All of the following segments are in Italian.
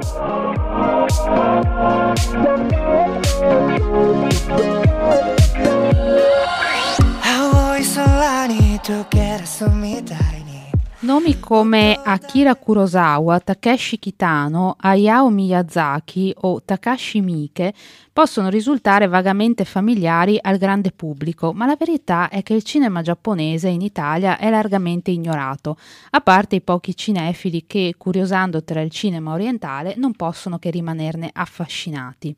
Oh. Nomi come Akira Kurosawa, Takeshi Kitano, Hayao Miyazaki o Takashi Miike possono risultare vagamente familiari al grande pubblico, ma la verità è che il cinema giapponese in Italia è largamente ignorato, a parte i pochi cinefili che, curiosando tra il cinema orientale, non possono che rimanerne affascinati.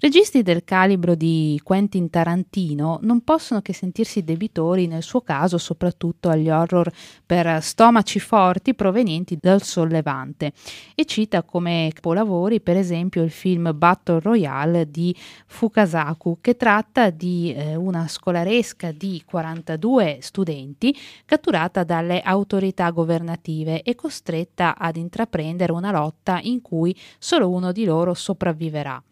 Registi del calibro di Quentin Tarantino non possono che sentirsi debitori nel suo caso soprattutto agli horror per stomaci forti provenienti dal sollevante e cita come capolavori per esempio il film Battle Royale di Fukasaku che tratta di eh, una scolaresca di 42 studenti catturata dalle autorità governative e costretta ad intraprendere una lotta in cui solo uno di loro sopravviverà.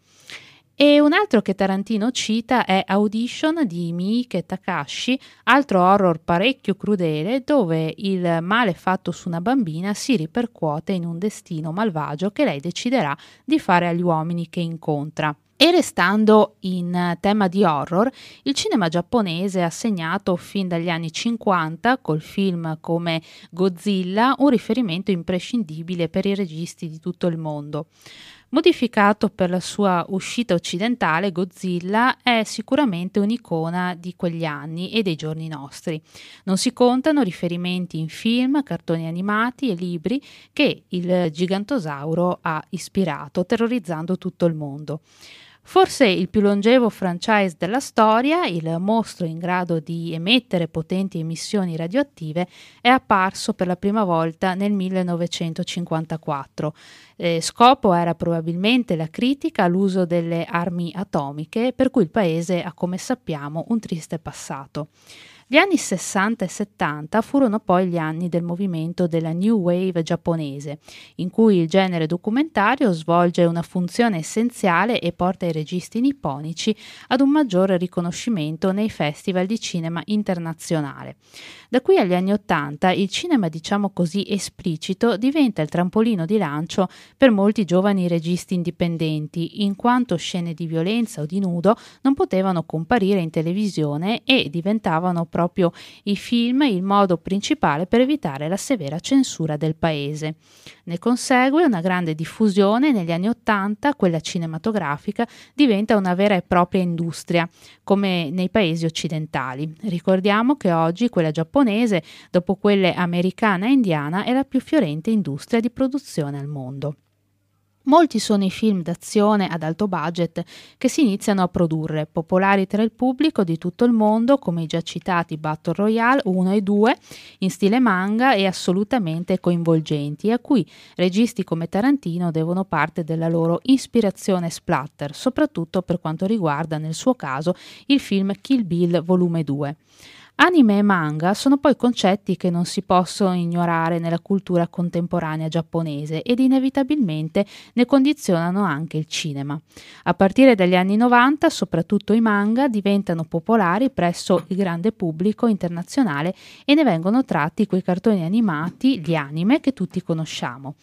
E un altro che Tarantino cita è Audition di Miike Takashi, altro horror parecchio crudele dove il male fatto su una bambina si ripercuote in un destino malvagio che lei deciderà di fare agli uomini che incontra. E restando in tema di horror, il cinema giapponese ha segnato fin dagli anni 50 col film come Godzilla un riferimento imprescindibile per i registi di tutto il mondo. Modificato per la sua uscita occidentale, Godzilla è sicuramente un'icona di quegli anni e dei giorni nostri. Non si contano riferimenti in film, cartoni animati e libri che il gigantosauro ha ispirato, terrorizzando tutto il mondo. Forse il più longevo franchise della storia, il mostro in grado di emettere potenti emissioni radioattive, è apparso per la prima volta nel 1954. Eh, scopo era probabilmente la critica all'uso delle armi atomiche, per cui il paese ha, come sappiamo, un triste passato. Gli anni 60 e 70 furono poi gli anni del movimento della New Wave giapponese, in cui il genere documentario svolge una funzione essenziale e porta i registi nipponici ad un maggiore riconoscimento nei festival di cinema internazionale. Da qui agli anni 80 il cinema, diciamo così, esplicito diventa il trampolino di lancio per molti giovani registi indipendenti, in quanto scene di violenza o di nudo non potevano comparire in televisione e diventavano proprio proprio i film il modo principale per evitare la severa censura del paese. Ne consegue una grande diffusione negli anni Ottanta, quella cinematografica diventa una vera e propria industria, come nei paesi occidentali. Ricordiamo che oggi quella giapponese, dopo quelle americana e indiana, è la più fiorente industria di produzione al mondo. Molti sono i film d'azione ad alto budget che si iniziano a produrre, popolari tra il pubblico di tutto il mondo, come i già citati Battle Royale 1 e 2, in stile manga e assolutamente coinvolgenti, a cui registi come Tarantino devono parte della loro ispirazione splatter, soprattutto per quanto riguarda, nel suo caso, il film Kill Bill Volume 2. Anime e manga sono poi concetti che non si possono ignorare nella cultura contemporanea giapponese ed inevitabilmente ne condizionano anche il cinema. A partire dagli anni 90, soprattutto i manga diventano popolari presso il grande pubblico internazionale e ne vengono tratti quei cartoni animati, gli anime che tutti conosciamo.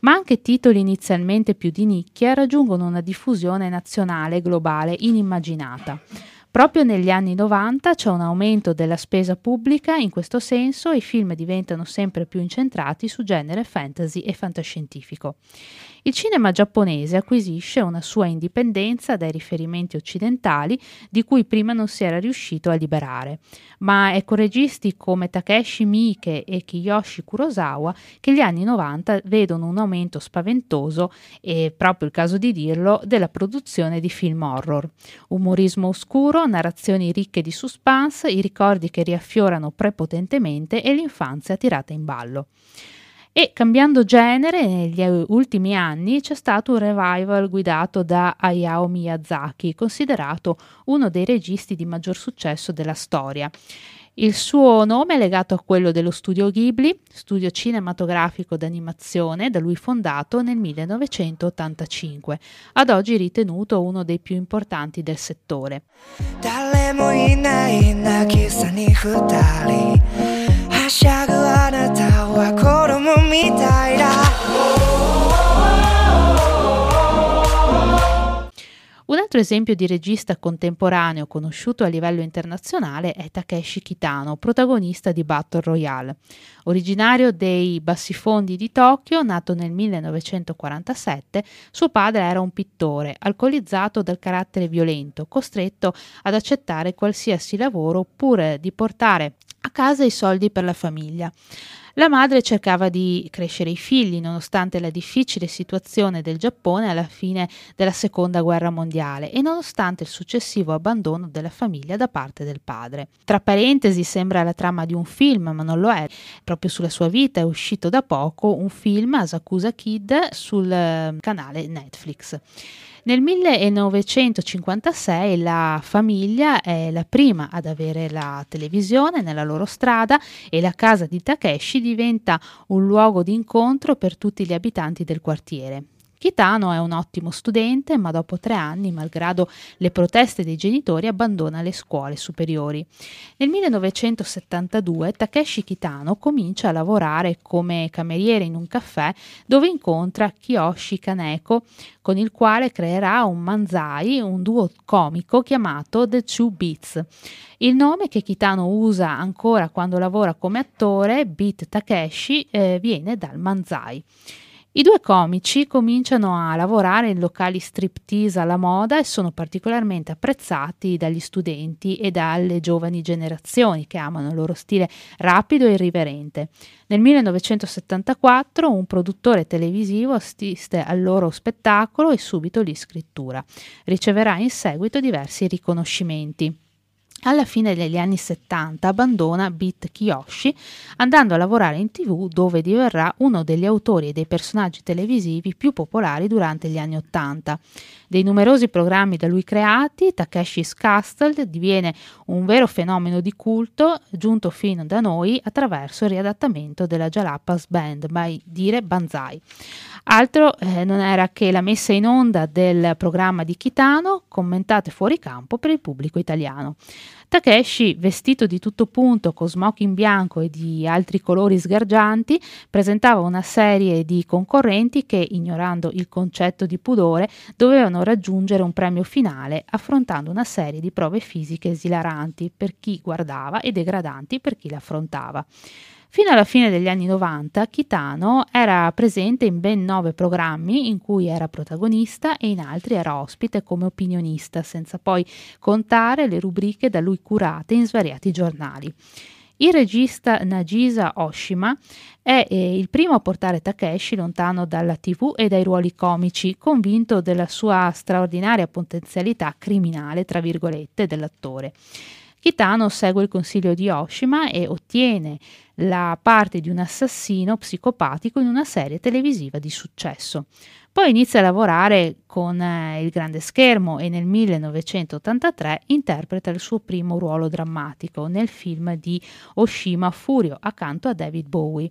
Ma anche titoli inizialmente più di nicchia raggiungono una diffusione nazionale e globale inimmaginata. Proprio negli anni 90 c'è un aumento della spesa pubblica in questo senso i film diventano sempre più incentrati su genere fantasy e fantascientifico. Il cinema giapponese acquisisce una sua indipendenza dai riferimenti occidentali di cui prima non si era riuscito a liberare, ma è con registi come Takeshi Miike e Kiyoshi Kurosawa che gli anni 90 vedono un aumento spaventoso, e proprio il caso di dirlo, della produzione di film horror. Umorismo oscuro, narrazioni ricche di suspense, i ricordi che riaffiorano prepotentemente e l'infanzia tirata in ballo. E cambiando genere, negli ultimi anni c'è stato un revival guidato da Hayao Miyazaki, considerato uno dei registi di maggior successo della storia. Il suo nome è legato a quello dello studio Ghibli, studio cinematografico d'animazione da lui fondato nel 1985, ad oggi ritenuto uno dei più importanti del settore. はしゃぐあなたは on me tighter. Altro esempio di regista contemporaneo conosciuto a livello internazionale è Takeshi Kitano, protagonista di Battle Royale. Originario dei bassifondi di Tokyo, nato nel 1947, suo padre era un pittore, alcolizzato dal carattere violento, costretto ad accettare qualsiasi lavoro pur di portare a casa i soldi per la famiglia. La madre cercava di crescere i figli nonostante la difficile situazione del Giappone alla fine della seconda guerra mondiale e nonostante il successivo abbandono della famiglia da parte del padre. Tra parentesi sembra la trama di un film, ma non lo è. Proprio sulla sua vita è uscito da poco un film, Asakusa Kid, sul eh, canale Netflix. Nel 1956 la famiglia è la prima ad avere la televisione nella loro strada e la casa di Takeshi diventa un luogo di incontro per tutti gli abitanti del quartiere. Kitano è un ottimo studente, ma dopo tre anni, malgrado le proteste dei genitori, abbandona le scuole superiori. Nel 1972 Takeshi Kitano comincia a lavorare come cameriere in un caffè dove incontra Kiyoshi Kaneko, con il quale creerà un manzai, un duo comico chiamato The Two Beats. Il nome che Kitano usa ancora quando lavora come attore, Beat Takeshi, eh, viene dal manzai. I due comici cominciano a lavorare in locali striptease alla moda e sono particolarmente apprezzati dagli studenti e dalle giovani generazioni che amano il loro stile rapido e irriverente. Nel 1974 un produttore televisivo assiste al loro spettacolo e subito li scrittura. Riceverà in seguito diversi riconoscimenti. Alla fine degli anni 70 abbandona Beat Kiyoshi andando a lavorare in tv dove diverrà uno degli autori e dei personaggi televisivi più popolari durante gli anni 80. Dei numerosi programmi da lui creati, Takeshi's Castle diviene un vero fenomeno di culto giunto fino da noi attraverso il riadattamento della Jalapas Band, mai dire Banzai. Altro eh, non era che la messa in onda del programma di Kitano, commentate fuori campo per il pubblico italiano. Takeshi, vestito di tutto punto con smoking bianco e di altri colori sgargianti, presentava una serie di concorrenti che, ignorando il concetto di pudore, dovevano raggiungere un premio finale affrontando una serie di prove fisiche esilaranti per chi guardava e degradanti per chi l'affrontava. Fino alla fine degli anni 90 Kitano era presente in ben nove programmi in cui era protagonista e in altri era ospite come opinionista, senza poi contare le rubriche da lui curate in svariati giornali. Il regista Nagisa Oshima è eh, il primo a portare Takeshi lontano dalla TV e dai ruoli comici, convinto della sua straordinaria potenzialità criminale, tra virgolette, dell'attore. Kitano segue il consiglio di Oshima e ottiene la parte di un assassino psicopatico in una serie televisiva di successo. Poi inizia a lavorare con eh, il grande schermo e nel 1983 interpreta il suo primo ruolo drammatico nel film di Oshima Furio accanto a David Bowie.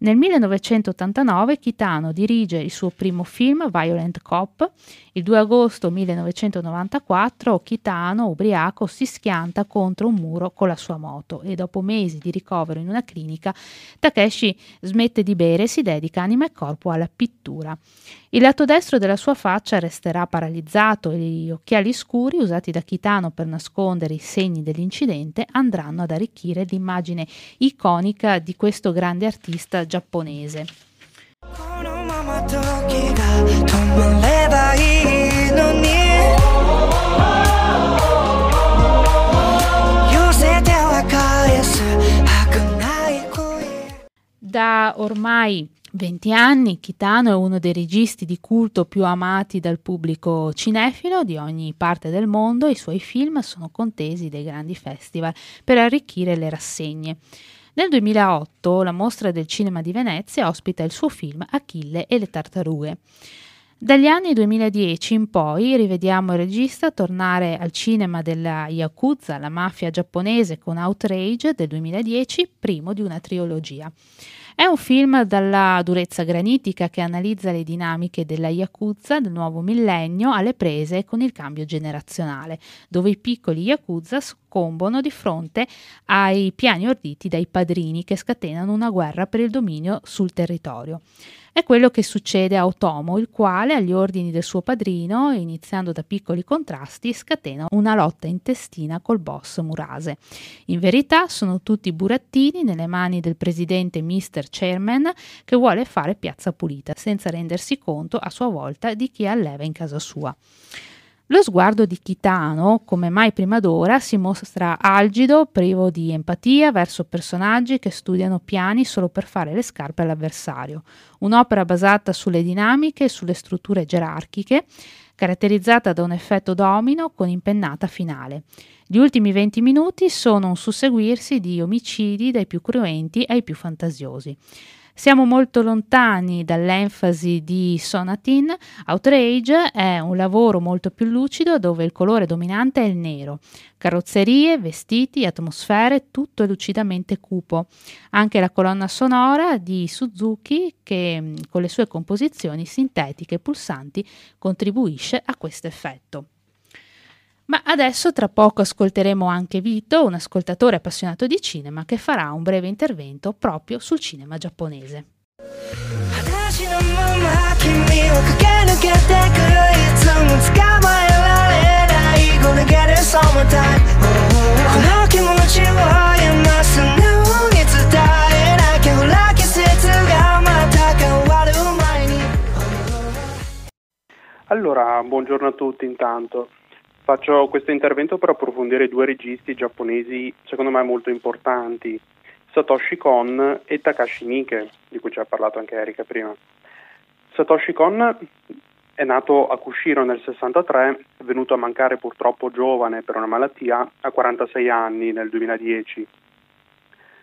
Nel 1989 Kitano dirige il suo primo film Violent Cop. Il 2 agosto 1994 Kitano, ubriaco, si schianta contro un muro con la sua moto e dopo mesi di ricovero in una clinica Takeshi smette di bere e si dedica anima e corpo alla pittura. Il lato destro della sua faccia resterà paralizzato e gli occhiali scuri usati da Kitano per nascondere i segni dell'incidente andranno ad arricchire l'immagine iconica di questo grande artista giapponese. Da ormai 20 anni, Kitano è uno dei registi di culto più amati dal pubblico cinefilo di ogni parte del mondo e i suoi film sono contesi dai grandi festival per arricchire le rassegne. Nel 2008 la Mostra del Cinema di Venezia ospita il suo film Achille e le tartarughe. Dagli anni 2010 in poi rivediamo il regista tornare al cinema della Yakuza, la mafia giapponese con Outrage del 2010, primo di una trilogia. È un film dalla durezza granitica che analizza le dinamiche della Yakuza del nuovo millennio alle prese con il cambio generazionale, dove i piccoli Yakuza soccombono di fronte ai piani orditi dai padrini che scatenano una guerra per il dominio sul territorio. È quello che succede a Otomo, il quale, agli ordini del suo padrino, iniziando da piccoli contrasti, scatena una lotta intestina col boss Murase. In verità sono tutti burattini nelle mani del presidente Mr. Chairman che vuole fare piazza pulita, senza rendersi conto a sua volta di chi alleva in casa sua. Lo sguardo di Kitano, come mai prima d'ora, si mostra algido, privo di empatia verso personaggi che studiano piani solo per fare le scarpe all'avversario. Un'opera basata sulle dinamiche e sulle strutture gerarchiche, caratterizzata da un effetto domino con impennata finale. Gli ultimi 20 minuti sono un susseguirsi di omicidi dai più cruenti ai più fantasiosi. Siamo molto lontani dall'enfasi di Sonatin. Outrage è un lavoro molto più lucido dove il colore dominante è il nero. Carrozzerie, vestiti, atmosfere, tutto è lucidamente cupo. Anche la colonna sonora di Suzuki, che con le sue composizioni sintetiche e pulsanti contribuisce a questo effetto. Ma adesso tra poco ascolteremo anche Vito, un ascoltatore appassionato di cinema, che farà un breve intervento proprio sul cinema giapponese. Allora, buongiorno a tutti intanto. Faccio questo intervento per approfondire due registi giapponesi secondo me molto importanti, Satoshi Kon e Takashi Miike, di cui ci ha parlato anche Erika prima. Satoshi Kon è nato a Kushiro nel 63, è venuto a mancare purtroppo giovane per una malattia a 46 anni nel 2010.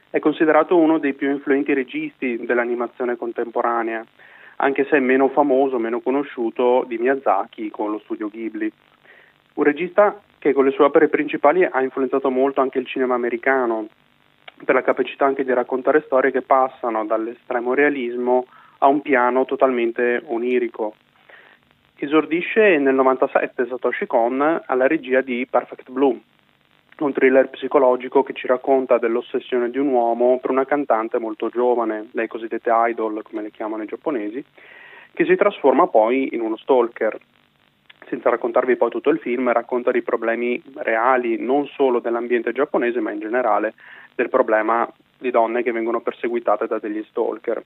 È considerato uno dei più influenti registi dell'animazione contemporanea, anche se è meno famoso, meno conosciuto di Miyazaki con lo studio Ghibli. Un regista che con le sue opere principali ha influenzato molto anche il cinema americano, per la capacità anche di raccontare storie che passano dall'estremo realismo a un piano totalmente onirico. Esordisce nel 97 Satoshi Kon alla regia di Perfect Blue, un thriller psicologico che ci racconta dell'ossessione di un uomo per una cantante molto giovane, le cosiddette idol come le chiamano i giapponesi, che si trasforma poi in uno stalker senza raccontarvi poi tutto il film, racconta di problemi reali non solo dell'ambiente giapponese, ma in generale del problema di donne che vengono perseguitate da degli stalker.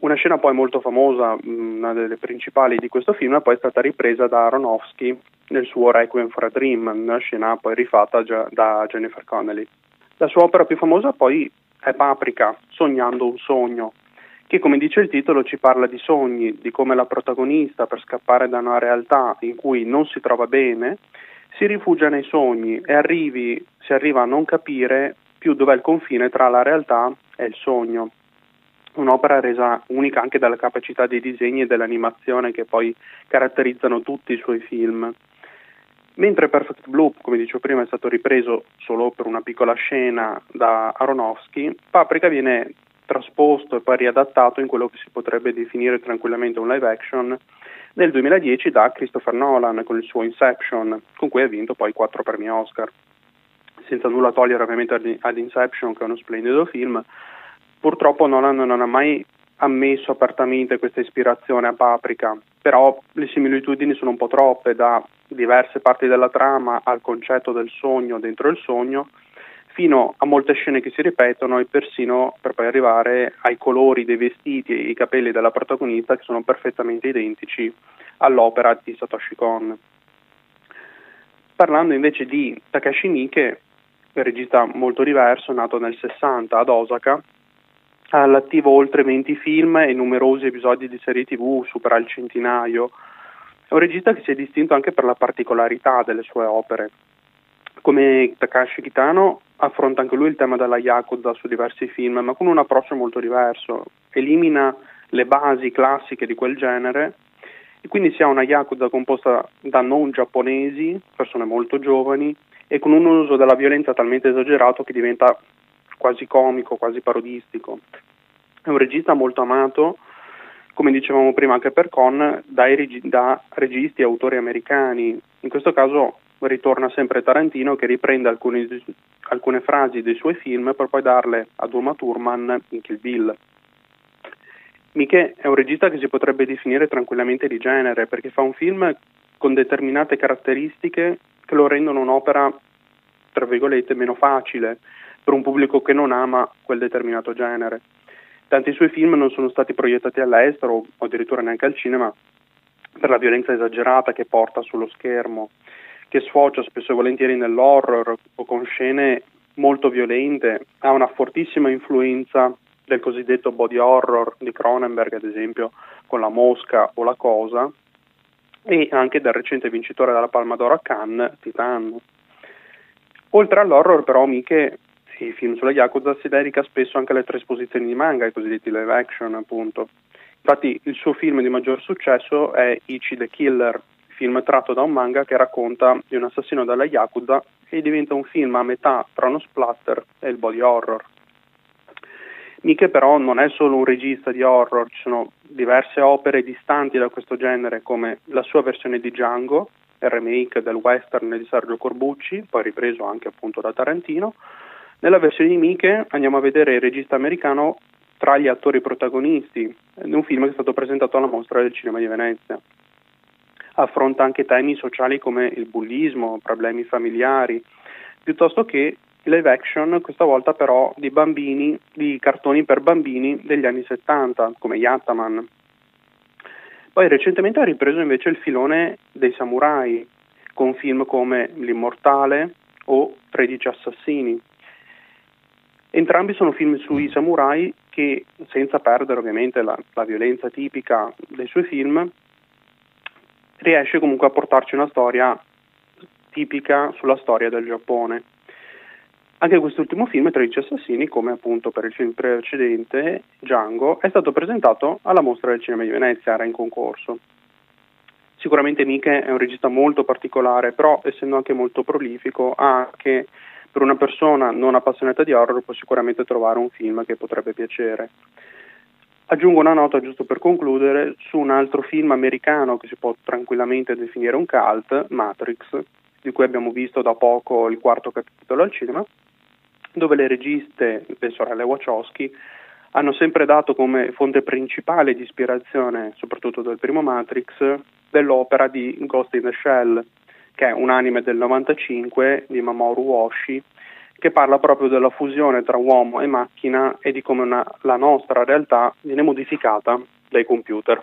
Una scena poi molto famosa, una delle principali di questo film, è poi stata ripresa da Aronofsky nel suo Requiem for a Dream, una scena poi rifatta da Jennifer Connelly. La sua opera più famosa poi è Paprika, Sognando un sogno, che come dice il titolo ci parla di sogni, di come la protagonista per scappare da una realtà in cui non si trova bene si rifugia nei sogni e arrivi, si arriva a non capire più dov'è il confine tra la realtà e il sogno. Un'opera resa unica anche dalla capacità dei disegni e dell'animazione che poi caratterizzano tutti i suoi film. Mentre Perfect Blue, come dicevo prima, è stato ripreso solo per una piccola scena da Aronofsky, Paprika viene trasposto e poi riadattato in quello che si potrebbe definire tranquillamente un live action nel 2010 da Christopher Nolan con il suo Inception, con cui ha vinto poi quattro premi Oscar. Senza nulla togliere ovviamente ad Inception, che è uno splendido film, purtroppo Nolan non ha mai ammesso apertamente questa ispirazione a Paprika, però le similitudini sono un po' troppe da diverse parti della trama al concetto del sogno dentro il sogno fino a molte scene che si ripetono e persino per poi arrivare ai colori dei vestiti e i capelli della protagonista che sono perfettamente identici all'opera di Satoshi Kon. Parlando invece di Takashi Miike, regista molto diverso, nato nel 60 ad Osaka, ha all'attivo oltre 20 film e numerosi episodi di serie tv, supera il centinaio. È un regista che si è distinto anche per la particolarità delle sue opere. Come Takashi Kitano affronta anche lui il tema della Yakuza su diversi film, ma con un approccio molto diverso. Elimina le basi classiche di quel genere e quindi si ha una Yakuza composta da non giapponesi, persone molto giovani, e con un uso della violenza talmente esagerato che diventa quasi comico, quasi parodistico. È un regista molto amato, come dicevamo prima anche per Con, dai, da registi e autori americani. In questo caso ritorna sempre Tarantino che riprende alcune, alcune frasi dei suoi film per poi darle ad Uma Thurman in Kill Bill. Miche è un regista che si potrebbe definire tranquillamente di genere perché fa un film con determinate caratteristiche che lo rendono un'opera, tra virgolette, meno facile per un pubblico che non ama quel determinato genere. Tanti suoi film non sono stati proiettati all'estero o addirittura neanche al cinema per la violenza esagerata che porta sullo schermo, che sfocia spesso e volentieri nell'horror o con scene molto violente, ha una fortissima influenza del cosiddetto body horror di Cronenberg, ad esempio, con La Mosca o La Cosa, e anche del recente vincitore della Palma d'Oro a Cannes, Titan. Oltre all'horror, però, Miche, i film sulla Yakuza si dedica spesso anche alle trasposizioni di manga, i cosiddetti live action, appunto. Infatti, il suo film di maggior successo è Ichi the Killer, film tratto da un manga che racconta di un assassino della Yakuza e diventa un film a metà tra uno splatter e il body horror. Miche però non è solo un regista di horror, ci sono diverse opere distanti da questo genere come la sua versione di Django, il remake del western di Sergio Corbucci, poi ripreso anche appunto da Tarantino. Nella versione di Miche andiamo a vedere il regista americano tra gli attori protagonisti di un film che è stato presentato alla mostra del cinema di Venezia. Affronta anche temi sociali come il bullismo, problemi familiari, piuttosto che live action, questa volta però di bambini, di cartoni per bambini degli anni 70, come Yattaman. Poi recentemente ha ripreso invece il filone dei samurai, con film come L'Immortale o 13 Assassini. Entrambi sono film sui samurai che, senza perdere ovviamente la, la violenza tipica dei suoi film, riesce comunque a portarci una storia tipica sulla storia del Giappone. Anche quest'ultimo film, 13 assassini, come appunto per il film precedente, Django, è stato presentato alla mostra del cinema di Venezia, era in concorso. Sicuramente Miche è un regista molto particolare, però essendo anche molto prolifico, anche per una persona non appassionata di horror può sicuramente trovare un film che potrebbe piacere. Aggiungo una nota giusto per concludere su un altro film americano che si può tranquillamente definire un cult, Matrix, di cui abbiamo visto da poco il quarto capitolo al cinema, dove le registe, le sorelle Wachowski, hanno sempre dato come fonte principale di ispirazione, soprattutto del primo Matrix, dell'opera di Ghost in the Shell, che è un anime del 95 di Mamoru Oshii, che parla proprio della fusione tra uomo e macchina e di come una, la nostra realtà viene modificata dai computer.